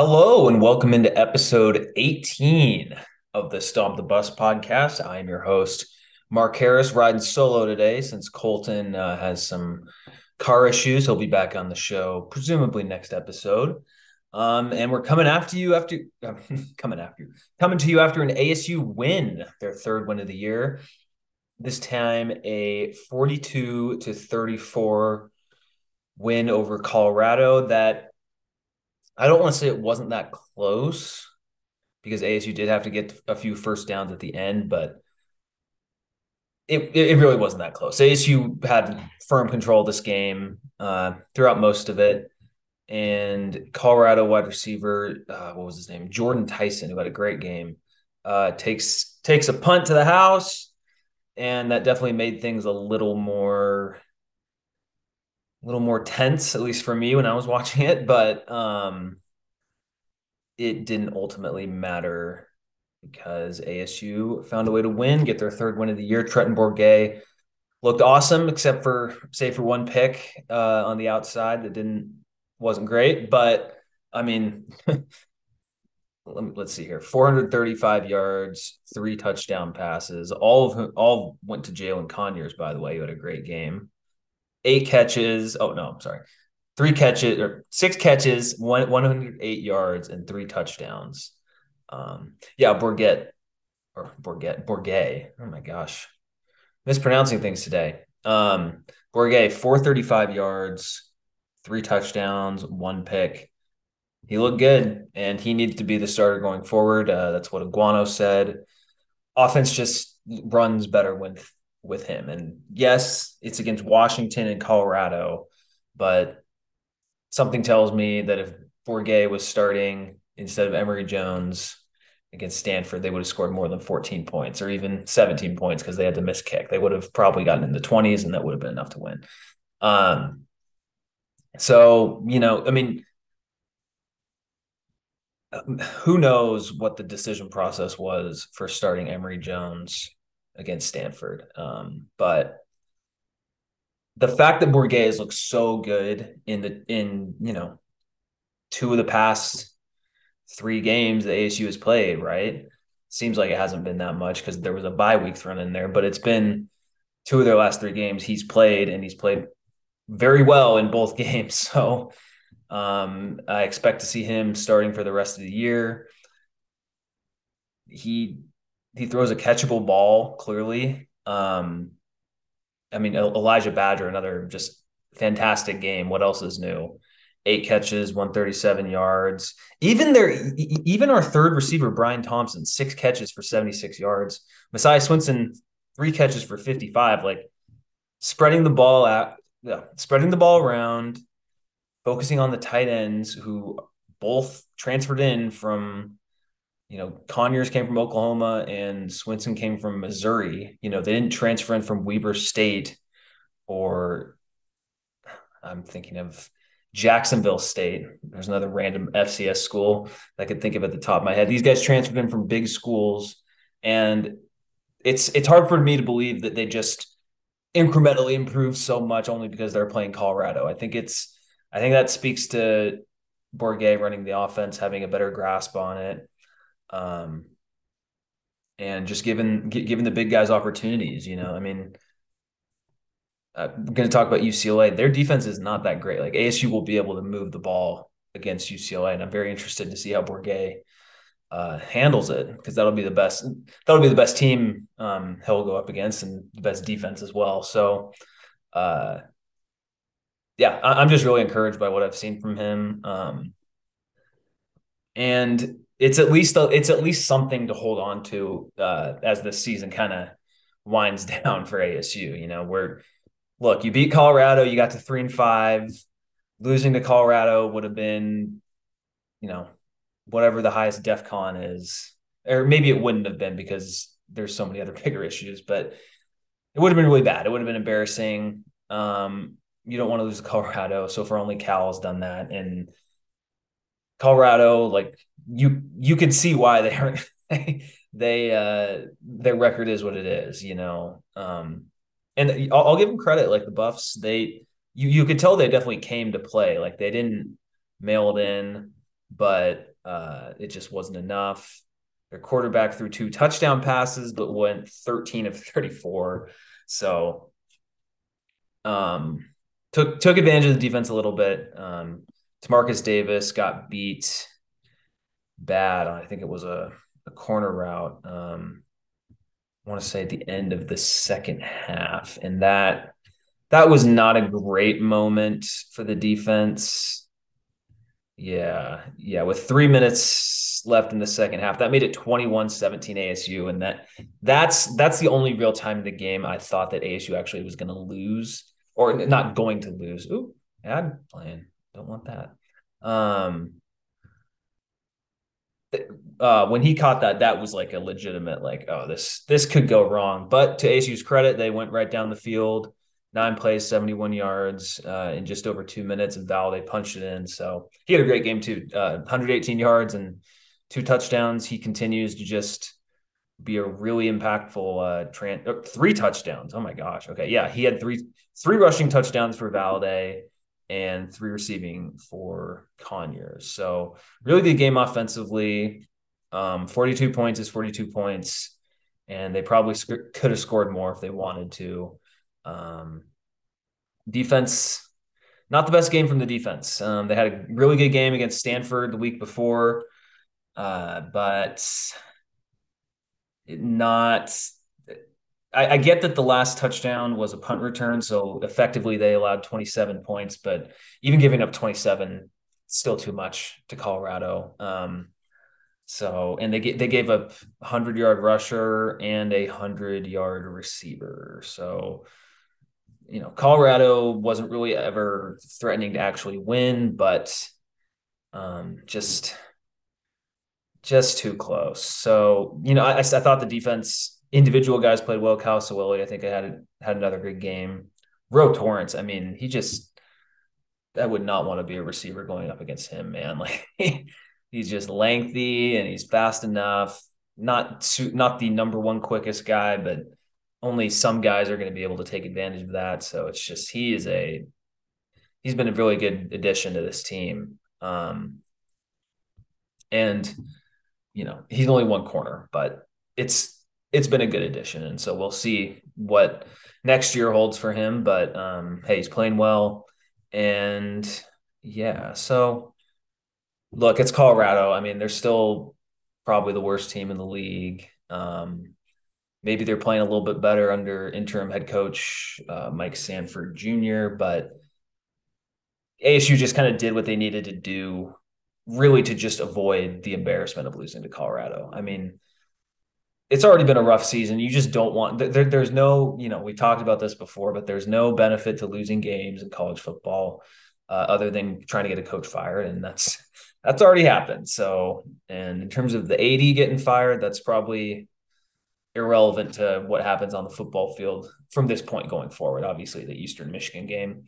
Hello and welcome into episode 18 of the Stomp the Bus podcast. I am your host, Mark Harris, riding solo today since Colton uh, has some car issues. He'll be back on the show presumably next episode. Um, and we're coming after you after uh, coming after you, coming to you after an ASU win, their third win of the year. This time a 42 to 34 win over Colorado that I don't want to say it wasn't that close because ASU did have to get a few first downs at the end, but it it really wasn't that close. ASU had firm control of this game uh, throughout most of it, and Colorado wide receiver, uh, what was his name, Jordan Tyson, who had a great game, uh, takes takes a punt to the house, and that definitely made things a little more a little more tense, at least for me when I was watching it, but um, it didn't ultimately matter because ASU found a way to win, get their third win of the year. Trenton Bourguet looked awesome, except for say for one pick uh, on the outside that didn't wasn't great. But I mean, let me, let's see here: 435 yards, three touchdown passes. All of them, all went to Jalin Conyers. By the way, who had a great game eight catches. Oh no, I'm sorry. Three catches or six catches, one 108 yards, and three touchdowns. Um, yeah, Bourguet or Bourguet, Bourguet. Oh my gosh. Mispronouncing things today. Um, Bourguet, 435 yards, three touchdowns, one pick. He looked good and he needs to be the starter going forward. Uh, that's what Aguano said. Offense just runs better when with him. And yes, it's against Washington and Colorado, but something tells me that if Bourguet was starting instead of Emory Jones against Stanford, they would have scored more than 14 points or even 17 points because they had to miss kick. They would have probably gotten in the 20s and that would have been enough to win. Um, so, you know, I mean, who knows what the decision process was for starting Emory Jones against Stanford. Um, but the fact that Bourguet looks so good in the in you know two of the past three games that ASU has played, right? Seems like it hasn't been that much because there was a bye week thrown in there, but it's been two of their last three games he's played and he's played very well in both games. So um, I expect to see him starting for the rest of the year. He he throws a catchable ball clearly. Um, I mean, Elijah Badger, another just fantastic game. What else is new? Eight catches, 137 yards. Even their even our third receiver, Bryan Thompson, six catches for 76 yards. Messiah Swinson, three catches for 55. Like spreading the ball out, yeah, spreading the ball around, focusing on the tight ends who both transferred in from you know, Conyers came from Oklahoma and Swinson came from Missouri. You know, they didn't transfer in from Weber State or I'm thinking of Jacksonville State. There's another random FCS school I could think of at the top of my head. These guys transferred in from big schools, and it's it's hard for me to believe that they just incrementally improved so much only because they're playing Colorado. I think it's I think that speaks to Bourguet running the offense, having a better grasp on it, um, and just giving giving the big guys opportunities. You know, I mean, I'm going to talk about UCLA. Their defense is not that great. Like ASU will be able to move the ball against UCLA, and I'm very interested to see how Bourguet uh, handles it because that'll be the best. That'll be the best team um, he'll go up against, and the best defense as well. So, uh, yeah, I, am just really encouraged by what I've seen from him. Um, and it's at least a, it's at least something to hold on to uh, as the season kind of winds down for ASU. You know, where look, you beat Colorado, you got to three and five. Losing to Colorado would have been, you know, whatever the highest DEF CON is, or maybe it wouldn't have been because there's so many other bigger issues, but it would have been really bad. It would have been embarrassing. Um, you don't want to lose to Colorado. So far, only Cal has done that, and Colorado, like you you can see why they are they uh their record is what it is, you know. Um and I'll, I'll give them credit, like the Buffs, they you you could tell they definitely came to play. Like they didn't mail it in. but uh, it just wasn't enough. Their quarterback threw two touchdown passes, but went 13 of 34. So um, took took advantage of the defense a little bit. Um, Timarcus Davis got beat bad. I think it was a, a corner route. Um, I want to say at the end of the second half, and that that was not a great moment for the defense. Yeah, yeah, with three minutes left in the second half, that made it 21-17 ASU, and that that's that's the only real time in the game I thought that ASU actually was going to lose or not going to lose. Ooh, ad plan. Don't want that. Um, uh, when he caught that, that was like a legitimate, like, oh, this this could go wrong. But to ASU's credit, they went right down the field, nine plays, 71 yards uh, in just over two minutes, and Valladay punched it in. So he had a great game too, uh, 118 yards and two touchdowns. He continues to just be a really impactful uh, tran- uh, three touchdowns. Oh my gosh. Okay, yeah, he had three three rushing touchdowns for Valladay and three receiving for Conyers. So really good game offensively. Um, 42 points is 42 points, and they probably sc- could have scored more if they wanted to. Um, defense, not the best game from the defense. Um, they had a really good game against Stanford the week before, uh, but not I, I, get that the last touchdown was a punt return, so effectively they allowed 27 points, but even giving up 27, still too much to Colorado. Um, so and they they gave up 100 yard rusher and a 100 yard receiver. So you know Colorado wasn't really ever threatening to actually win, but um, just just too close. So you know I, I thought the defense individual guys played well. Kyle Soelle, I think I had had another good game. Ro Torrence, I mean, he just I would not want to be a receiver going up against him, man. Like he's just lengthy and he's fast enough. Not not the number one quickest guy, but only some guys are going to be able to take advantage of that. So it's just he is a he's been a really good addition to this team. Um, and you know he's only one corner, but it's it's been a good addition, and so we'll see what next year holds for him. But um, hey, he's playing well, and yeah. So look, it's Colorado. I mean, they're still probably the worst team in the league. Um, maybe they're playing a little bit better under interim head coach uh, Mike Sanford Jr., but ASU just kind of did what they needed to do, really, to just avoid the embarrassment of losing to Colorado. I mean it's already been a rough season. You just don't want there, there's no, you know, we talked about this before, but there's no benefit to losing games in college football uh, other than trying to get a coach fired. And that's that's already happened. So, and in terms of the AD getting fired, that's probably irrelevant to what happens on the football field from this point going forward. Obviously, the Eastern Michigan game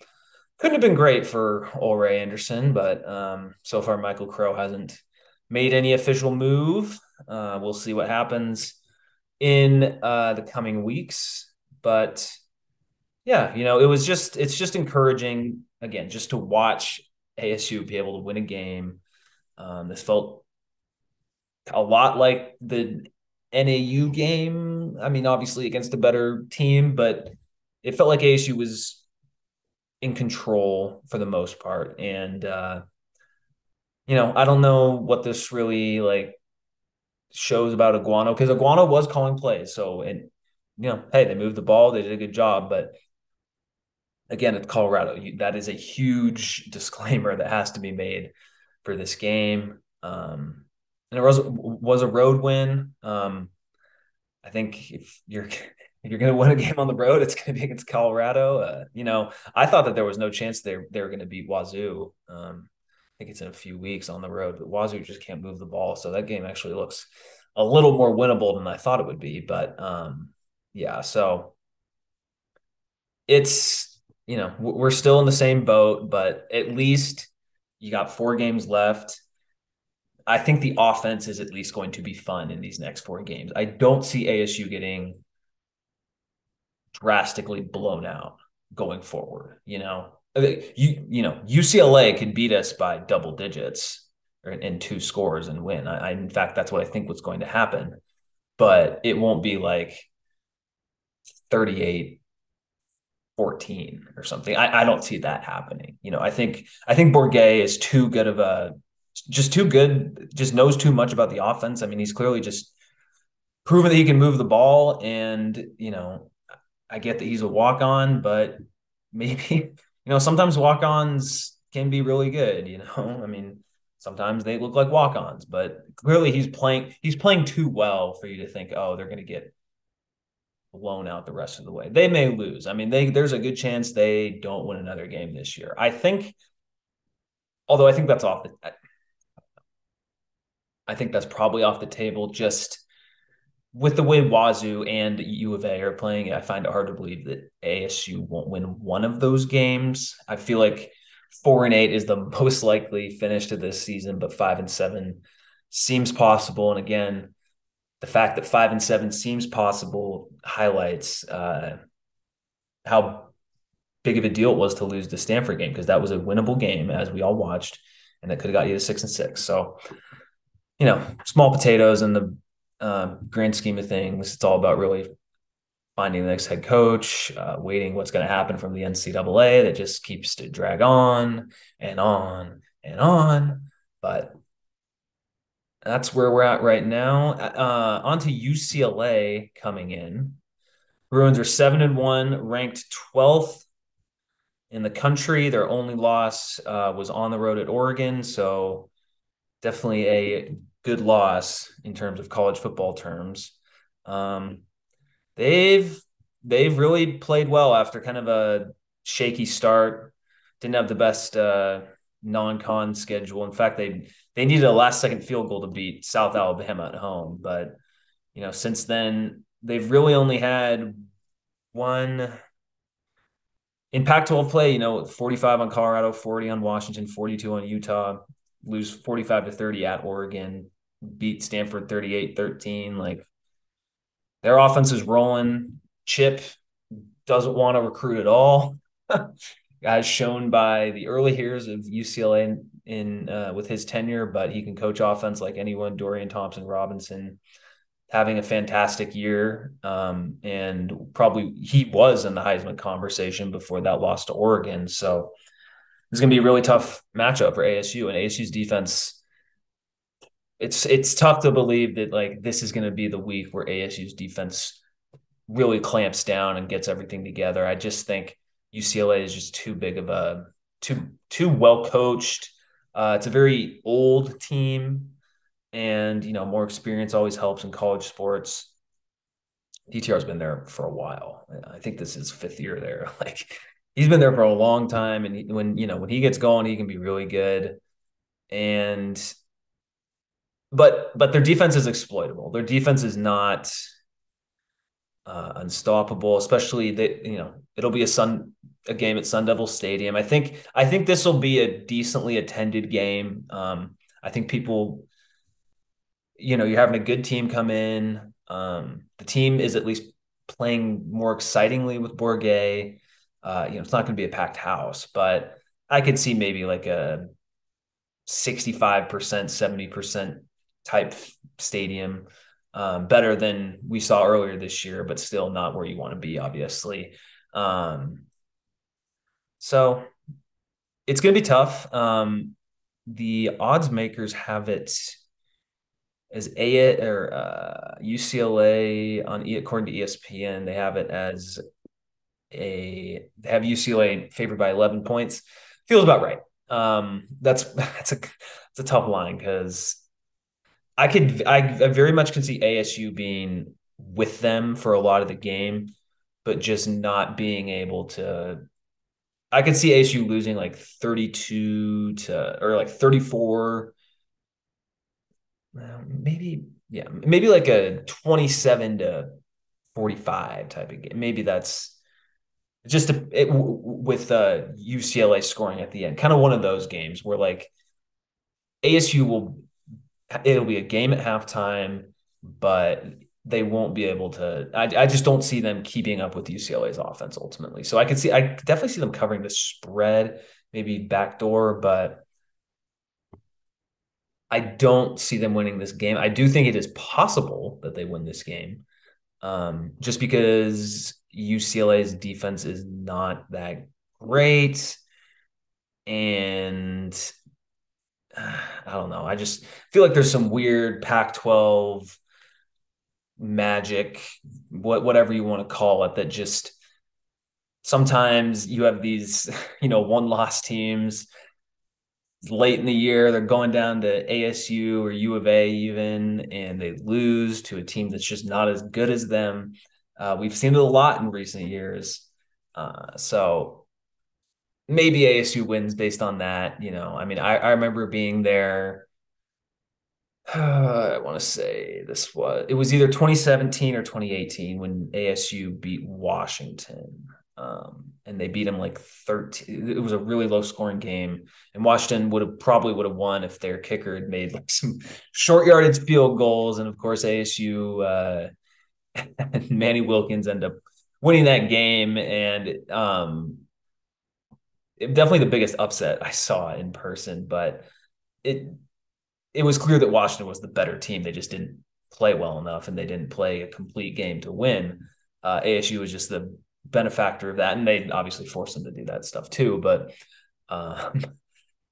couldn't have been great for Ray Anderson, but um, so far Michael Crow hasn't made any official move. Uh, we'll see what happens in uh, the coming weeks. But yeah, you know, it was just it's just encouraging again just to watch ASU be able to win a game. Um, this felt a lot like the NAU game. I mean, obviously against a better team, but it felt like ASU was in control for the most part. And uh, you know, I don't know what this really like shows about Aguano because Aguano was calling plays. So, and you know, hey, they moved the ball, they did a good job, but again, it's Colorado. That is a huge disclaimer that has to be made for this game. Um, and it was was a road win. Um, I think if you're if you're going to win a game on the road, it's going to be against Colorado. Uh, you know, I thought that there was no chance they they were going to beat Wazoo. Um, think it's in a few weeks on the road, but Wazoo just can't move the ball. So that game actually looks a little more winnable than I thought it would be. But um, yeah, so it's, you know, we're still in the same boat, but at least you got four games left. I think the offense is at least going to be fun in these next four games. I don't see ASU getting drastically blown out going forward. You know, you you know UCLA could beat us by double digits, in two scores and win. I, I, in fact, that's what I think was going to happen, but it won't be like 38 14 or something. I, I don't see that happening. You know, I think I think Bourguet is too good of a just too good, just knows too much about the offense. I mean, he's clearly just proven that he can move the ball. And, you know, I get that he's a walk on, but maybe, you know, sometimes walk ons can be really good, you know. I mean, sometimes they look like walk ons, but clearly he's playing, he's playing too well for you to think, oh, they're going to get blown out the rest of the way. They may lose. I mean, they there's a good chance they don't win another game this year. I think, although I think that's off the I think that's probably off the table. Just with the way Wazoo and U of A are playing, I find it hard to believe that ASU won't win one of those games. I feel like four and eight is the most likely finish to this season, but five and seven seems possible. And again, the fact that five and seven seems possible highlights uh, how big of a deal it was to lose the Stanford game because that was a winnable game, as we all watched, and it could have got you to six and six. So you know, small potatoes in the uh, grand scheme of things. It's all about really finding the next head coach, uh, waiting what's going to happen from the NCAA that just keeps to drag on and on and on. But that's where we're at right now. Uh, on to UCLA coming in. Bruins are seven and one, ranked 12th in the country. Their only loss uh, was on the road at Oregon. So definitely a good loss in terms of college football terms. Um, they've they've really played well after kind of a shaky start. Didn't have the best uh, non-con schedule. In fact, they they needed a last-second field goal to beat South Alabama at home. But you know, since then they've really only had one in Pac-12 play. You know, 45 on Colorado, 40 on Washington, 42 on Utah lose 45 to 30 at Oregon, beat Stanford 38 13. Like their offense is rolling. Chip doesn't want to recruit at all, as shown by the early years of UCLA in, in uh, with his tenure, but he can coach offense like anyone. Dorian Thompson Robinson having a fantastic year. Um, and probably he was in the Heisman conversation before that loss to Oregon. So it's going to be a really tough matchup for ASU and ASU's defense. It's it's tough to believe that like this is going to be the week where ASU's defense really clamps down and gets everything together. I just think UCLA is just too big of a too too well coached. Uh, it's a very old team, and you know more experience always helps in college sports. DTR's been there for a while. I think this is fifth year there. Like he's been there for a long time, and he, when you know when he gets going, he can be really good. And but but their defense is exploitable. Their defense is not uh, unstoppable, especially that you know it'll be a sun a game at Sun Devil Stadium. I think I think this will be a decently attended game. Um, I think people, you know, you're having a good team come in. Um, the team is at least playing more excitingly with Bourguet. Uh, you know, it's not going to be a packed house, but I could see maybe like a 65%, 70% type stadium. Um, better than we saw earlier this year, but still not where you want to be, obviously. Um, so it's going to be tough. Um, the odds makers have it as a or uh, UCLA on according to ESPN. They have it as a have UCLA favored by 11 points. Feels about right. Um, that's that's a that's a tough line because I could I, I very much can see ASU being with them for a lot of the game, but just not being able to. I could see ASU losing like 32 to or like 34 maybe yeah maybe like a 27 to 45 type of game maybe that's just a, it, with uh, UCLA scoring at the end, kind of one of those games where like ASU will it'll be a game at halftime, but they won't be able to. I, I just don't see them keeping up with UCLA's offense ultimately. So I can see I definitely see them covering the spread, maybe backdoor, but I don't see them winning this game. I do think it is possible that they win this game, um, just because UCLA's defense is not that great, and uh, I don't know. I just feel like there's some weird Pac-12 magic, what whatever you want to call it, that just sometimes you have these, you know, one-loss teams late in the year they're going down to ASU or U of A even and they lose to a team that's just not as good as them. Uh, we've seen it a lot in recent years. Uh, so maybe ASU wins based on that. You know, I mean, I, I remember being there. Uh, I want to say this was it was either 2017 or 2018 when ASU beat Washington. Um, and they beat him like 13. It was a really low scoring game. And Washington would have probably would have won if their kicker had made like some short yardage field goals. And of course, ASU uh, Manny Wilkins end up winning that game. And um, definitely the biggest upset I saw in person. But it it was clear that Washington was the better team. They just didn't play well enough, and they didn't play a complete game to win. Uh, ASU was just the benefactor of that, and they obviously forced them to do that stuff too. But um,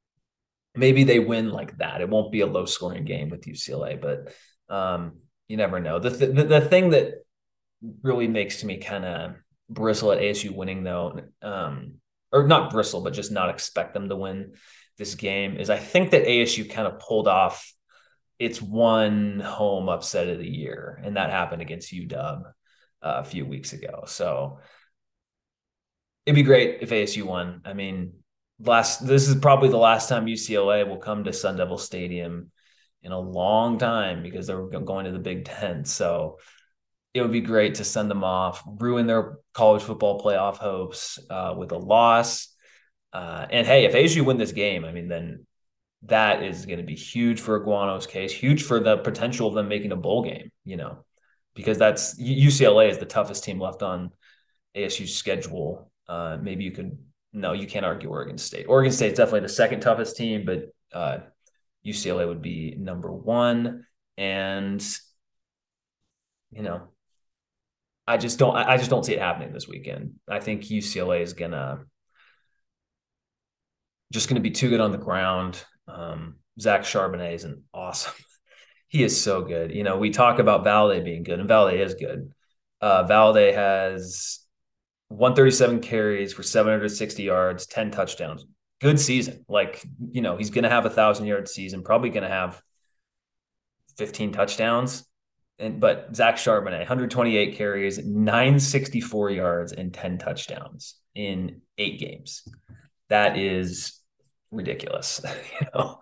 maybe they win like that. It won't be a low scoring game with UCLA, but um, you never know. The, th- the thing that really makes me kind of bristle at ASU winning though, um, or not bristle, but just not expect them to win this game is I think that ASU kind of pulled off its one home upset of the year, and that happened against UW uh, a few weeks ago. So it'd be great if ASU won. I mean, last this is probably the last time UCLA will come to Sun Devil Stadium in a long time because they're going to the Big Ten. So it would be great to send them off, ruin their college football playoff hopes uh, with a loss. Uh, and hey, if ASU win this game, I mean, then that is going to be huge for Aguano's case, huge for the potential of them making a bowl game, you know, because that's UCLA is the toughest team left on ASU's schedule uh, maybe you could no, you can't argue Oregon State. Oregon State's definitely the second toughest team, but uh, UCLA would be number one. And you know, I just don't I just don't see it happening this weekend. I think UCLA is gonna just gonna be too good on the ground. Um, Zach Charbonnet is an awesome. he is so good. You know, we talk about Valladay being good, and Valladay is good. Uh, Valladay has 137 carries for 760 yards, 10 touchdowns. Good season. Like, you know, he's going to have a thousand yard season, probably going to have 15 touchdowns. And but Zach Charbonnet, 128 carries, 964 yards, and 10 touchdowns in eight games. That is ridiculous. you know,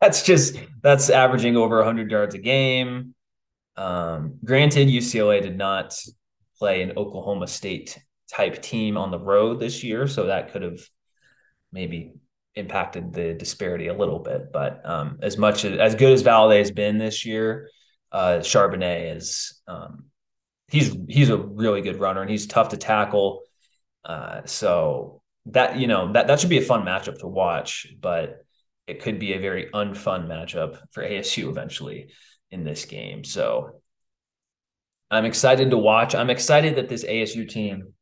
that's just that's averaging over 100 yards a game. Um, granted, UCLA did not play an Oklahoma State type team on the road this year, so that could have maybe impacted the disparity a little bit. But um, as much as, as good as Valladay has been this year, uh, Charbonnet is um, he's he's a really good runner and he's tough to tackle. Uh, so that you know that that should be a fun matchup to watch, but it could be a very unfun matchup for ASU eventually in this game. So I'm excited to watch. I'm excited that this ASU team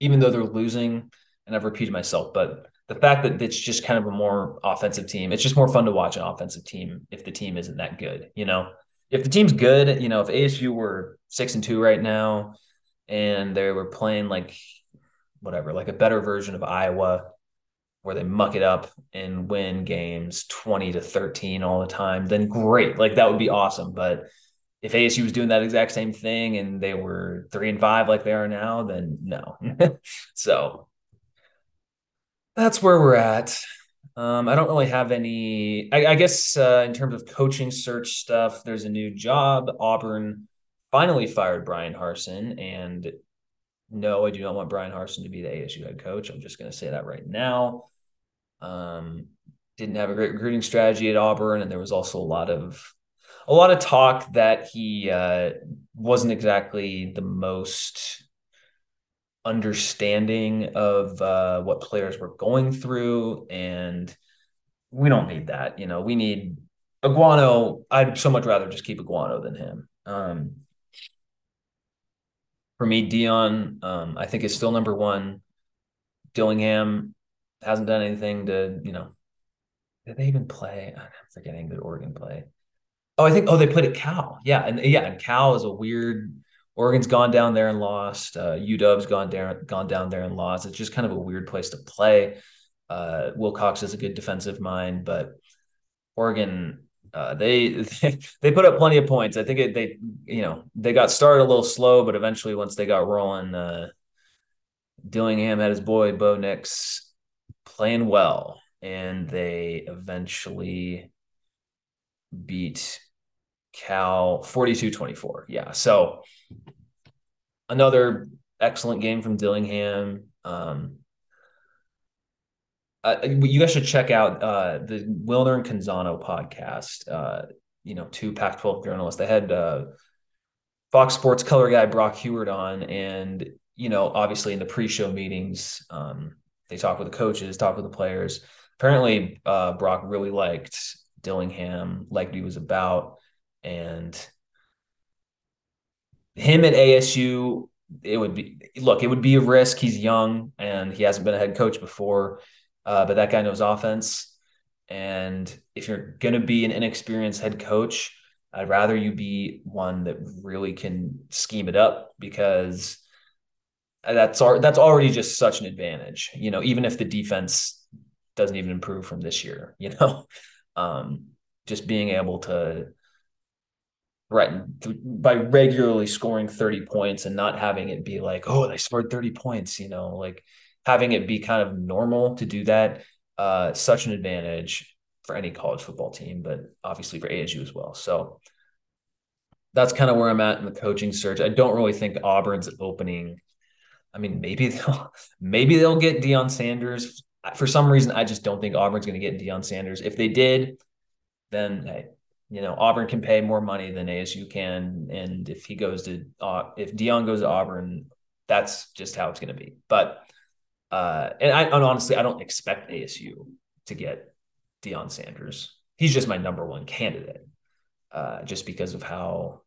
even though they're losing, and I've repeated myself, but the fact that it's just kind of a more offensive team, it's just more fun to watch an offensive team if the team isn't that good, you know. If the team's good, you know, if ASU were six and two right now and they were playing like whatever, like a better version of Iowa, where they muck it up and win games 20 to 13 all the time, then great. Like that would be awesome. But if ASU was doing that exact same thing and they were three and five like they are now, then no. so that's where we're at. Um, I don't really have any. I, I guess uh, in terms of coaching search stuff, there's a new job. Auburn finally fired Bryan Harsin, and no, I do not want Bryan Harsin to be the ASU head coach. I'm just going to say that right now. Um, didn't have a great recruiting strategy at Auburn, and there was also a lot of a lot of talk that he uh, wasn't exactly the most understanding of uh, what players were going through, and we don't need that. You know, we need Aguano. I'd so much rather just keep Aguano than him. Um, for me, Deion, um, I think is still number one. Dillingham hasn't done anything to, you know, did they even play? I'm forgetting did Oregon play. Oh, I think oh they played at Cal. Yeah, and yeah, and Cal is a weird. Oregon's gone down there and lost. Uh, UW's gone down gone down there and lost. It's just kind of a weird place to play. Uh, Wilcox is a good defensive mind, but Oregon uh, they, they put up plenty of points. I think it, they you know they got started a little slow, but eventually once they got rolling, uh, Dillingham had his boy Bo Nix playing well, and they eventually beat Cal 42-24. Yeah, so another excellent game from Dillingham. Um, uh, you guys should check out uh, the Wilner and Canzano podcast. Uh, you know, two Pac-12 journalists. They had uh, Fox Sports color guy Brock Huard on, and you know, obviously in the pre-show meetings, um, they talk with the coaches, talk with the players. Apparently, uh, Brock really liked Dillingham, liked what he was about, and him at ASU. It would be look. It would be a risk. He's young and he hasn't been a head coach before uh, but that guy knows offense. And if you're going to be an inexperienced head coach, I'd rather you be one that really can scheme it up because that's that's already just such an advantage. You know, even if the defense doesn't even improve from this year, you know, um, just being able to right by regularly scoring 30 points and not having it be like, oh, they scored 30 points, you know, like having it be kind of normal to do that, uh, such an advantage for any college football team, but obviously for ASU as well. So that's kind of where I'm at in the coaching search. I don't really think Auburn's opening. I mean, maybe they'll maybe they'll get Deion Sanders. For some reason, I just don't think Auburn's going to get Deion Sanders. If they did, then hey, you know Auburn can pay more money than ASU can, and if he goes to uh, if Deion goes to Auburn, that's just how it's going to be. But uh, and I and honestly, I don't expect ASU to get Deion Sanders. He's just my number one candidate, uh, just because of how.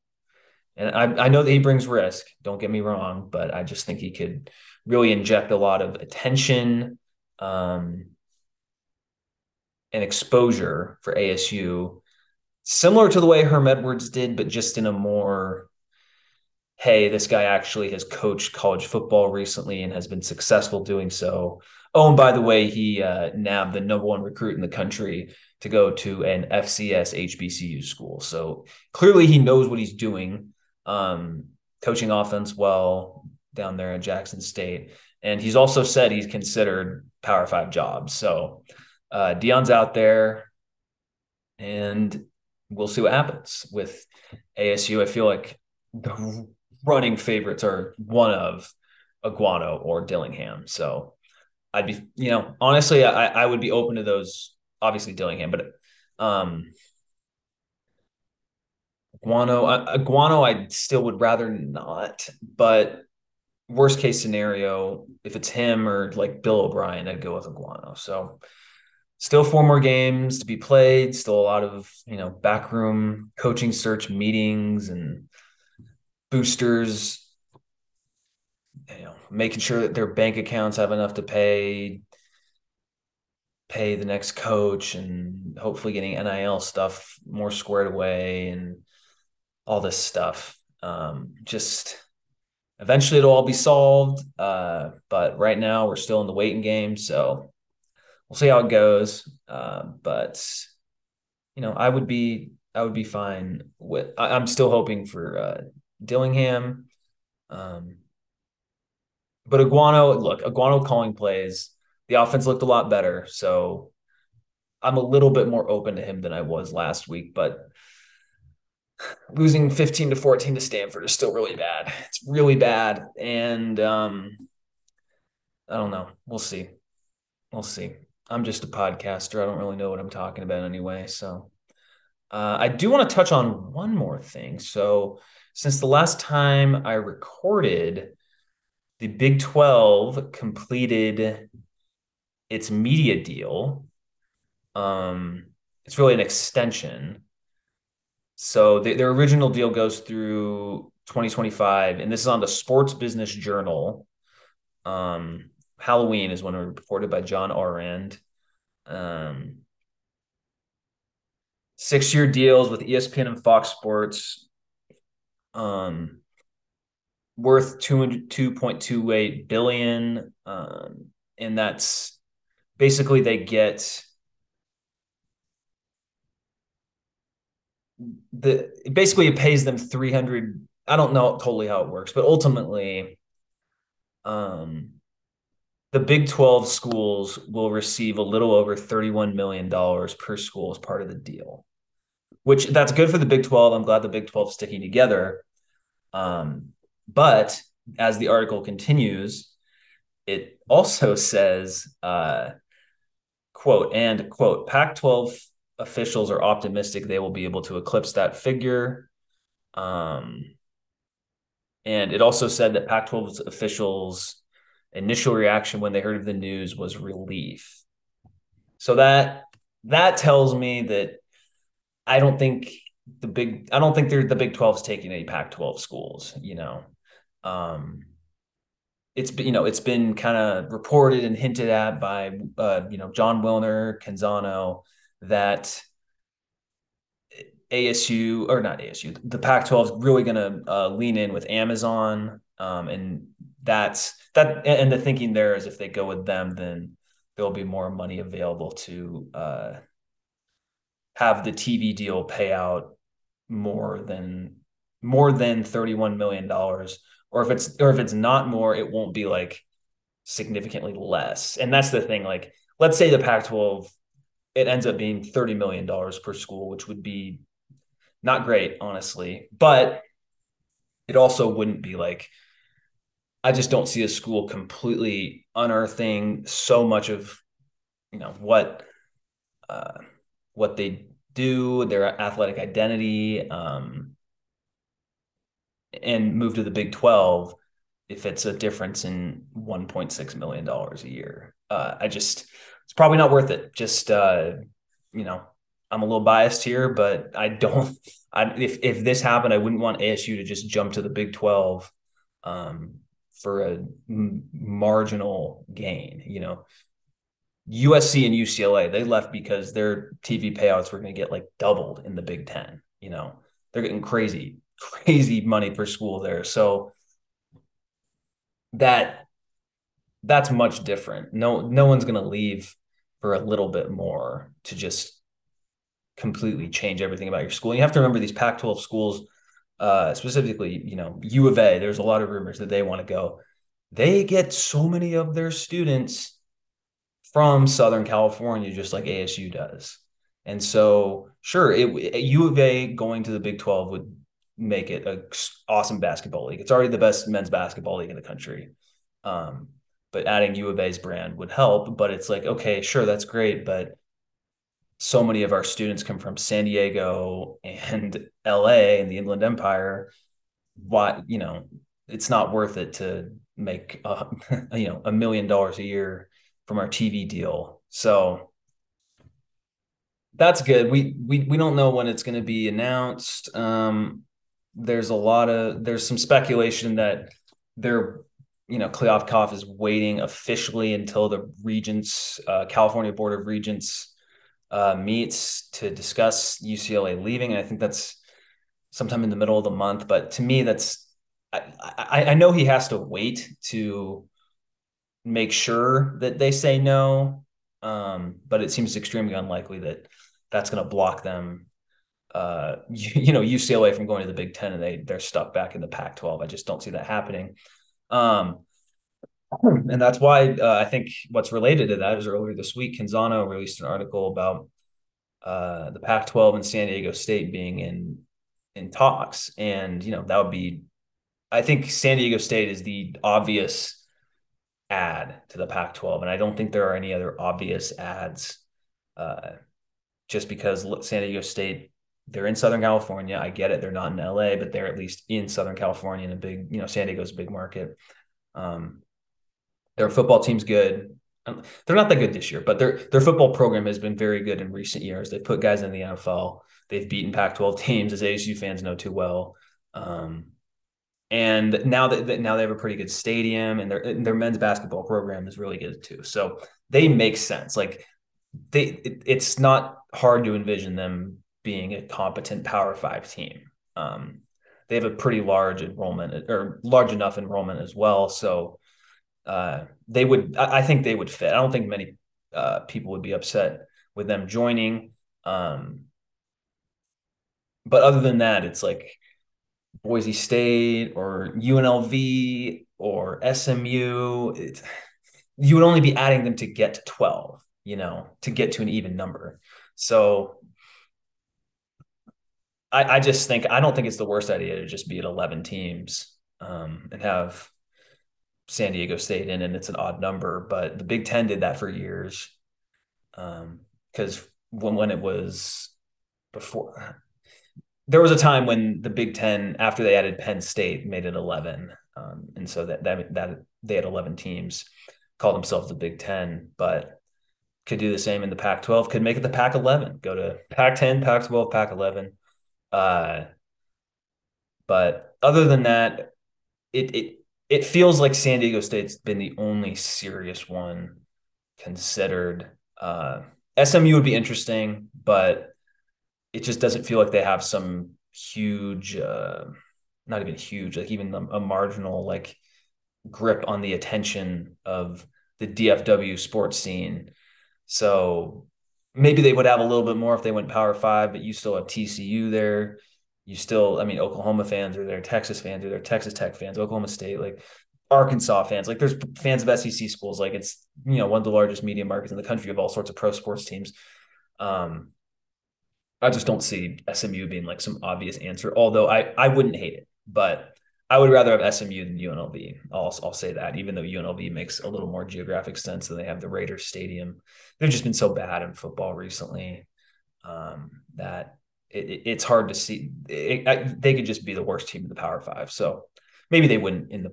And I, I know that he brings risk. Don't get me wrong, but I just think he could really inject a lot of attention um, and exposure for ASU, similar to the way Herm Edwards did, but just in a more hey, this guy actually has coached college football recently and has been successful doing so. Oh, and by the way, he uh, nabbed the number one recruit in the country to go to an FCS HBCU school. So clearly he knows what he's doing, um, coaching offense well down there at Jackson State. And he's also said he's considered Power Five jobs. So uh, Deion's out there, and we'll see what happens with ASU. I feel like the running favorites are one of Aguano or Dillingham. So I'd be, you know, honestly, I, I would be open to those. Obviously, Dillingham, but um, Aguano, Aguano, I still would rather not. But worst case scenario, if it's him or like Bill O'Brien, I'd go with Aguano. So still four more games to be played. Still a lot of you know backroom coaching search meetings and boosters, you know, making sure that their bank accounts have enough to pay pay the next coach and hopefully getting NIL stuff more squared away and all this stuff. Um, just eventually it'll all be solved. Uh, but right now we're still in the waiting game. So we'll see how it goes. Uh, but you know, I would be, I would be fine with, I, am still hoping for, uh, Dillingham. Um, but Aguano, look, Aguano calling plays. The offense looked a lot better, so I'm a little bit more open to him than I was last week. But losing 15 to 14 to Stanford is still really bad. It's really bad, and um, I don't know. We'll see. We'll see. I'm just a podcaster. I don't really know what I'm talking about anyway. So uh, I do want to touch on one more thing. So since the last time I recorded, the Big 12 completed its media deal Um, it's really an extension. So the, their original deal goes through 2025, and this is on the Sports Business Journal. Um, Halloween is when it was reported by John Ourand. Um, six year deals with ESPN and Fox Sports. Um, worth 2.28 billion um, and that's basically they get the basically it pays them 300 i don't know totally how it works but ultimately um the big 12 schools will receive a little over 31 million dollars per school as part of the deal which that's good for the big 12 i'm glad the big 12 is sticking together um but as the article continues, it also says, uh, quote, and quote, Pac 12 officials are optimistic they will be able to eclipse that figure. Um, and it also said that Pac 12 officials' initial reaction when they heard of the news was relief. So that that tells me that I don't think the big I don't think they're the Big 12 is taking any Pac 12 schools, you know. Um, it's been you know it's been kind of reported and hinted at by uh, you know Jon Wilner, Canzano that ASU or not ASU, the Pac-12 is really going to uh, lean in with Amazon, um, and that's that. And the thinking there is if they go with them, then there'll be more money available to uh, have the TV deal pay out more than more than thirty-one million dollars or if it's or if it's not more, it won't be like significantly less. And that's the thing. Like, let's say the Pac-12 it ends up being thirty million dollars per school, which would be not great, honestly. But it also wouldn't be like I just don't see a school completely unearthing so much of you know what uh, what they do, their athletic identity, um, and move to the Big 12 if it's a difference in 1.6 million dollars a year. Uh, I just it's probably not worth it. Just uh, you know, I'm a little biased here, but I don't. I if if this happened, I wouldn't want ASU to just jump to the Big 12 um, for a m- marginal gain. You know, USC and UCLA they left because their TV payouts were going to get like doubled in the Big Ten. You know, they're getting crazy crazy money per school there. So that that's much different. No no one's going to leave for a little bit more to just completely change everything about your school. And you have to remember these Pac-12 schools uh, specifically, you know, U of A, there's a lot of rumors that they want to go. They get so many of their students from Southern California, just like ASU does. And so, sure, it, U of A going to the Big 12 would make it a awesome basketball league. It's already the best men's basketball league in the country. Um, but adding U of A's brand would help. But it's like, okay, sure, that's great, but so many of our students come from San Diego and LA and the Inland Empire. Why, you know, it's not worth it to make a, you know a million dollars a year from our TV deal. So that's good. We we we don't know when it's going to be announced. Um, there's a lot of there's some speculation that they're you know Kliavkoff is waiting officially until the Regents uh, California Board of Regents uh, meets to discuss UCLA leaving, and I think that's sometime in the middle of the month. But to me, that's I, I, I know he has to wait to make sure that they say no, um, but it seems extremely unlikely that that's going to block them uh, you, you, know UCLA from going to the Big Ten and they they're stuck back in the Pac-12. I just don't see that happening. Um, and that's why uh, I think what's related to that is earlier this week, Canzano released an article about uh, the Pac-12 and San Diego State being in in talks, and you know that would be, I think San Diego State is the obvious add to the Pac-12, and I don't think there are any other obvious ads. Uh, just because San Diego State they're in Southern California. I get it. They're not in LA, but they're at least in Southern California in a big, you know, San Diego's a big market. Um, their football team's good. they're not that good this year, but their their football program has been very good in recent years. They've put guys in the NFL. They've beaten Pac-12 teams, as ASU fans know too well. Um, and now that now they have a pretty good stadium, and their their men's basketball program is really good too. So they make sense. Like they, it, it's not hard to envision them being a competent Power Five team. Um, they have a pretty large enrollment or large enough enrollment as well. So uh, they would, I think they would fit. I don't think many uh, people would be upset with them joining. Um, but other than that, it's like Boise State or UNLV or SMU. It's, you would only be adding them to get to 12, you know, to get to an even number. So I, I just think I don't think it's the worst idea to just be at 11 teams um, and have San Diego State in, and it's an odd number. But the Big Ten did that for years because um, when when it was before there was a time when the Big Ten, after they added Penn State, made it 11. Um, and so that, that, that they had 11 teams, called themselves the Big Ten, but could do the same in the Pac 12, could make it the Pac 11, go to Pac 10, Pac 12, Pac 11. Uh, but other than that, it it it feels like San Diego State's been the only serious one considered. Uh, SMU would be interesting, but it just doesn't feel like they have some huge, uh, not even huge, like even a, marginal like grip on the attention of the DFW sports scene. So maybe they would have a little bit more if they went Power Five, but you still have TCU there. You still, I mean, Oklahoma fans are there, Texas fans are there, Texas Tech fans, Oklahoma State, like Arkansas fans. Like there's fans of SEC schools. Like it's you know one of the largest media markets in the country of all sorts of pro sports teams. Um, I just don't see SMU being like some obvious answer. Although I I wouldn't hate it, but I would rather have SMU than UNLV. I'll, I'll say that, even though UNLV makes a little more geographic sense than they have the Raiders Stadium. They've just been so bad in football recently um, that it, it, it's hard to see. It, they could just be the worst team in the Power Five. So maybe they wouldn't in the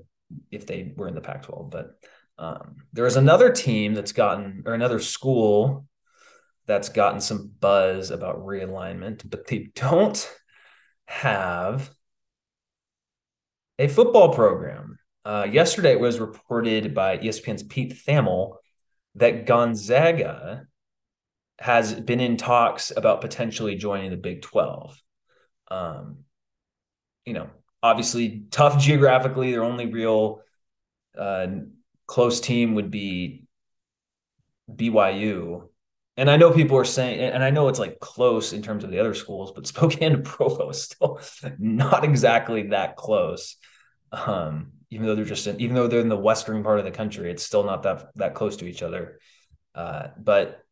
if they were in the Pac-12. But um, there is another team that's gotten or another school that's gotten some buzz about realignment, but they don't have a football program. Uh, yesterday, it was reported by ESPN's Pete Thamel that Gonzaga has been in talks about potentially joining the Big 12. Um, you know, obviously tough geographically. Their only real uh, close team would be BYU. And I know people are saying, and I know it's like close in terms of the other schools, but Spokane to Provo is still not exactly that close. Um, even though they're just in, even though they're in the western part of the country, it's still not that that close to each other. Uh, but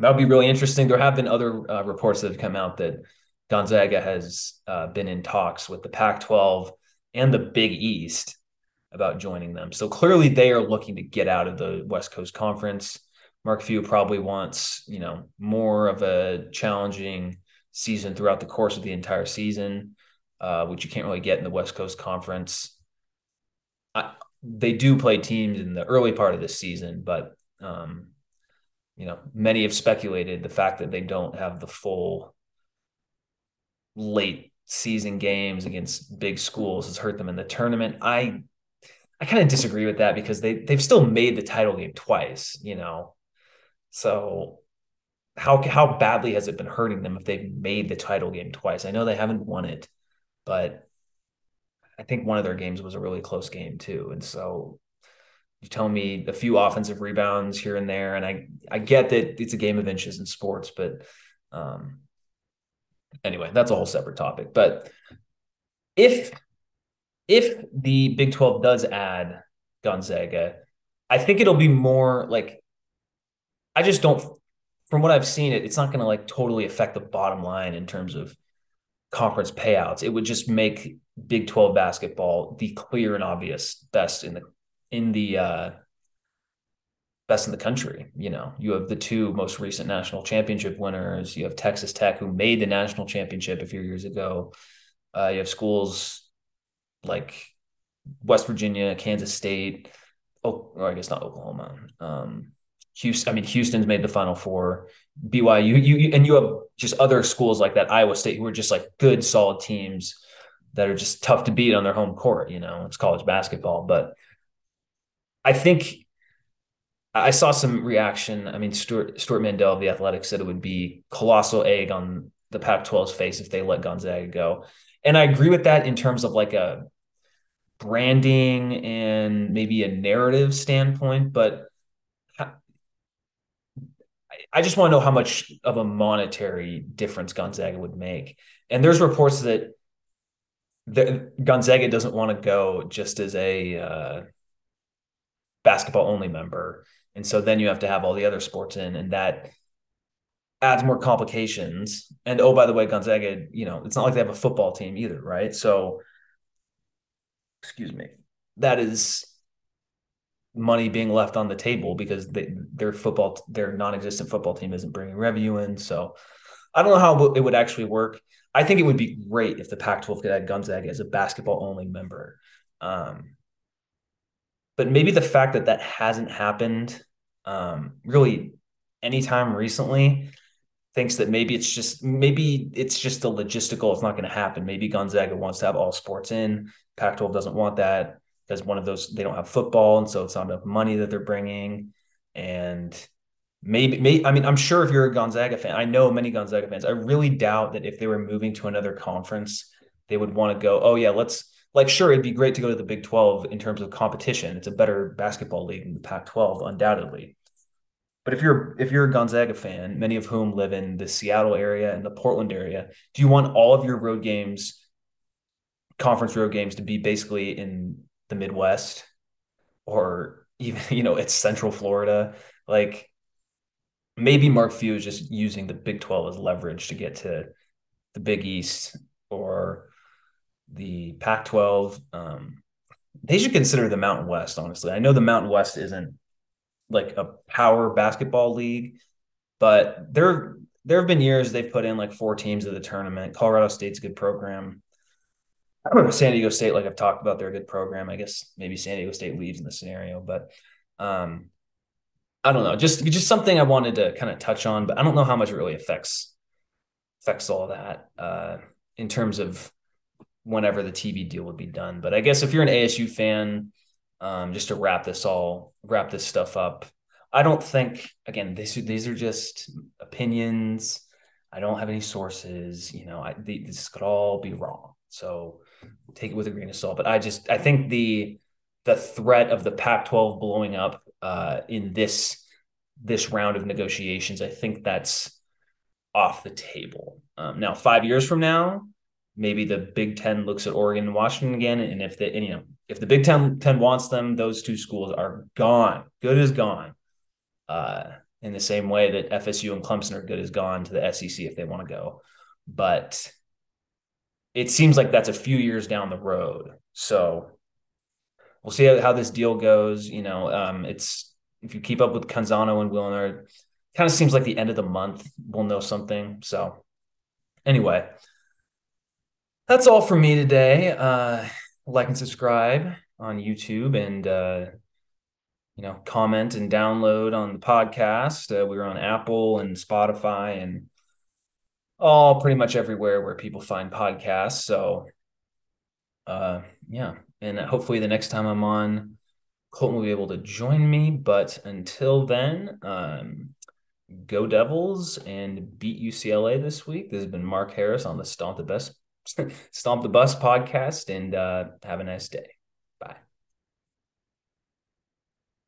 that would be really interesting. There have been other uh, reports that have come out that Gonzaga has uh, been in talks with the Pac-12 and the Big East about joining them. So clearly, they are looking to get out of the West Coast Conference. Mark Few probably wants, you know, more of a challenging season throughout the course of the entire season uh, which you can't really get in the West Coast Conference. I, they do play teams in the early part of this season, but um, you know, many have speculated the fact that they don't have the full late season games against big schools has hurt them in the tournament. I I kind of disagree with that because they they've still made the title game twice, you know. So how how badly has it been hurting them if they've made the title game twice? I know they haven't won it, but I think one of their games was a really close game too. And so you tell me a few offensive rebounds here and there, and I I get that it's a game of inches in sports, but um, anyway, that's a whole separate topic. But if if the Big Twelve does add Gonzaga, I think it'll be more like I just don't. From what I've seen, it it's not going to like totally affect the bottom line in terms of conference payouts. It would just make Big 12 basketball the clear and obvious best in the in the uh, best in the country. You know, you have the two most recent national championship winners. You have Texas Tech, who made the national championship a few years ago. Uh, you have schools like West Virginia, Kansas State, oh, or I guess not Oklahoma. Um, Houston. I mean, Houston's made the Final Four. BYU, you, and you have just other schools like that. Iowa State, who are just like good, solid teams that are just tough to beat on their home court. You know, it's college basketball, but I think I saw some reaction. I mean, Stewart Stewart Mandel of the Athletic said it would be colossal egg on the Pac-12's face if they let Gonzaga go, and I agree with that in terms of like a branding and maybe a narrative standpoint, but I just want to know how much of a monetary difference Gonzaga would make. And there's reports that the, Gonzaga doesn't want to go just as a uh, basketball only member. And so then you have to have all the other sports in, and that adds more complications. And oh, by the way, Gonzaga, you know, it's not like they have a football team either, right? So, excuse me, that is money being left on the table because they, their football, their non-existent football team isn't bringing revenue in. So, I don't know how it would actually work. I think it would be great if the Pac-12 could add Gonzaga as a basketball only member. Um, but maybe the fact that that hasn't happened um, really anytime recently thinks that maybe it's just maybe it's just the logistical it's not going to happen. Maybe gonzaga wants to have all sports in. Pac 12 doesn't want that because one of those they don't have football and so it's not enough money that they're bringing. And maybe, maybe i mean i'm sure if you're a gonzaga fan i know many gonzaga fans i really doubt that if they were moving to another conference they would want to go oh yeah let's like sure it'd be great to go to the big 12 in terms of competition. It's a better basketball league than the pac 12 undoubtedly. But if you're if you're a gonzaga fan many of whom live in the seattle area and the portland area do you want all of your road games conference road games to be basically in the midwest? Or even you know it's central florida? Like maybe mark few is just using the big 12 as leverage to get to the big east or the Pac 12. Um, they should consider the Mountain West, honestly. I know the Mountain West isn't like a power basketball league, but there there have been years they've put in like four teams of the tournament. Colorado State's a good program. I don't know San Diego State, like I've talked about, they're a good program. I guess maybe San Diego State leads in the scenario, but um, I don't know. Just just something I wanted to kind of touch on, but I don't know how much it really affects affects all that uh, in terms of whenever the TV deal would be done. But I guess if you're an ASU fan, um, just to wrap this all wrap this stuff up, I don't think again these these are just opinions. I don't have any sources. You know, I, this could all be wrong. So take it with a grain of salt. But I just I think the the threat of the Pac-12 blowing up uh, in this this round of negotiations, I think that's off the table. Um, now, five years from now, maybe the Big Ten looks at Oregon and Washington again, and if the and, you know if the Big Ten, Ten wants them, those two schools are gone. Good is gone. Uh, in the same way that FSU and Clemson are good is gone to the SEC if they want to go, but it seems like that's a few years down the road. So we'll see how, this deal goes. You know, um, it's if you keep up with Canzano and Wilner, kind of seems like the end of the month we'll know something. So anyway, that's all for me today. Uh, like and subscribe on YouTube and, uh, you know, comment and download on the podcast. Uh, we're on Apple and Spotify and all pretty much everywhere where people find podcasts. So, uh, yeah. And hopefully the next time I'm on, Colton will be able to join me. But until then, um, go Devils and beat UCLA this week. This has been Mark Harris on the Stomp the Best Stomp the Bus podcast and uh, have a nice day.